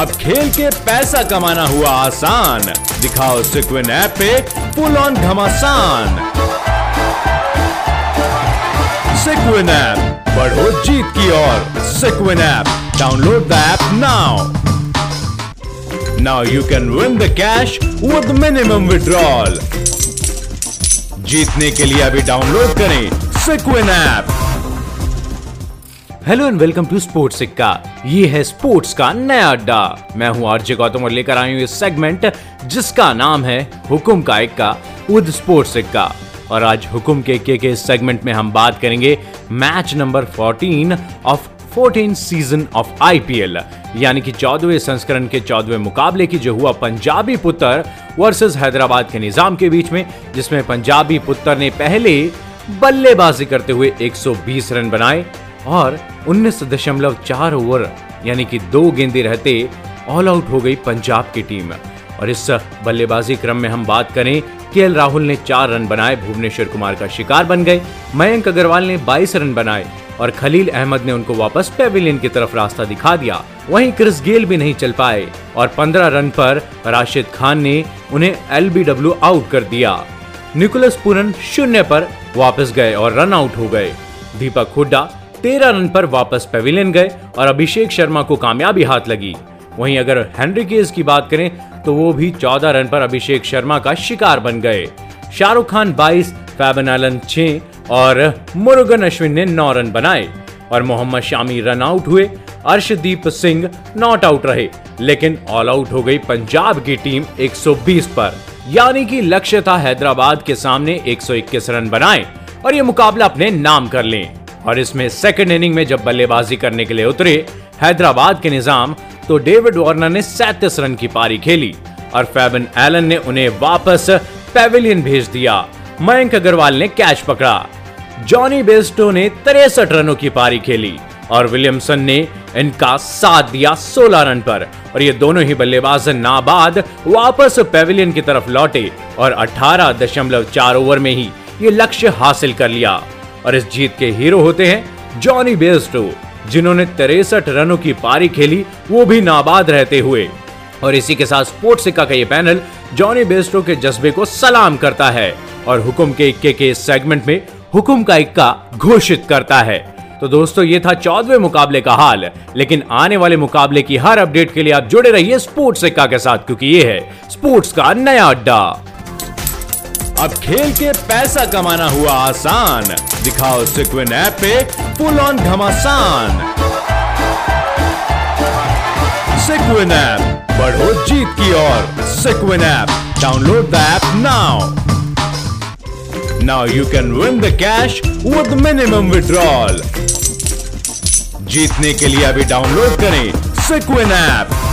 अब खेल के पैसा कमाना हुआ आसान। दिखाओ सिक्विन ऐप पे फुल ऑन घमासान। सिक्विन ऐप, बढ़ो जीत की ओर। Sequin app, download the app now. Now you can win the cash with minimum withdrawal. जीतने के लिए अभी डाउनलोड करें sequin app. Hello and welcome to sports Sikka. ये है स्पोर्ट्स का नया अड्डा। मैं हूँ आरजे गौतम और लेकर आई हूँ इस सेगमेंट जिसका नाम है हुकुम का इक्का विद स्पोर्ट्स सिक्का। और आज हुकुम के के इस सेगमेंट में हम बात करेंगे match number 14 of 14 season of IPL यानी कि चौदहवें संस्करण के चौदहवें मुकाबले की जो हुआ पंजाबी पुत्र वर्सेस हैदराबाद के निज़ाम के बीच में, जिसमें पंजाबी पुत्र ने पहले बल्लेबाजी करते हुए 120 रन बनाए। और 19.4 ओवर, यानी कि दो गेंदे रहते ऑल आउट हो गई पंजाब की टीम। और इस बल्लेबाजी क्रम में हम बात करें के राहुल ने चार रन बनाए, भुवनेश्वर कुमार का शिकार बन गए, मयंक अग्रवाल ने 22 रन बनाए, और खलील अहमद ने उनको वापस पेविलियन की तरफ़ रास्ता दिखा दिया। वहीं क्रिस गेल भी नहीं चल पाए, और 15 रन पर राशिद खान ने उन्हें एलबीडब्ल्यू आउट कर दिया। निकोलस पूरन शून्य पर वापस गए और रन आउट हो गए। दीपक हुड्डा तेरह रन पर वापस पेविलियन गए और अभिषेक शर्मा को कामयाबी हाथ लगी। वहीं अगर हेनरी केस की बात करें तो वो भी चौदह रन पर अभिषेक शर्मा का शिकार बन गए। शाहरुख खान बाईस फैबन एलन छह और मुरुगन अश्विन ने नौ रन बनाए और मोहम्मद शामी रन आउट हुए। अर्शदीप सिंह नॉट आउट रहे, लेकिन ऑल आउट हो गई पंजाब की टीम 120 पर। यानी कि लक्ष्य था हैदराबाद के सामने 121 रन बनाए और ये मुकाबला अपने नाम कर लें। और इसमें सेकंड इनिंग में जब बल्लेबाजी करने के लिए उतरे हैदराबाद के निज़ाम तो डेविड वार्नर ने सैतीस रन की पारी खेली और फैबन एलन ने उन्हें वापस पेविलियन भेज दिया। मयंक अग्रवाल ने कैच पकड़ा। जॉनी बेस्टो ने तिरसठ रनों की पारी खेली और विलियमसन ने इनका साथ दिया 16 रन पर। और ये दोनों ही बल्लेबाज नाबाद वापस पेविलियन की तरफ़ लौटे और 18.4 ओवर में ही ये लक्ष्य हासिल कर लिया। और इस जीत के हीरो होते हैं जॉनी बेस्टो जिन्होंने तिरसठ रनों की पारी खेली, वो भी नाबाद रहते हुए। और इसी के साथ स्पोर्ट्स का ये पैनल जॉनी बेस्टो के जज्बे को सलाम करता है और हुकुम के इक्के के सेगमेंट में हुकुम का इक्का घोषित करता है। तो दोस्तों, ये था चौदवे मुकाबले का हाल, लेकिन आने वाले मुकाबले की हर अपडेट के लिए आप जुड़े रहिए स्पोर्ट्स सिक्का के साथ, क्योंकि ये है स्पोर्ट्स का नया अड्डा। अब खेल के पैसा कमाना हुआ आसान। दिखाओ सिक्विन ऐप पे फुल ऑन घमासान। सिक्विन ऐप, बढ़ो जीत की ओर। Sequin app, download the app now. Now you can win the cash with minimum withdrawal. जीतने के लिए अभी डाउनलोड करें सिक्विन ऐप।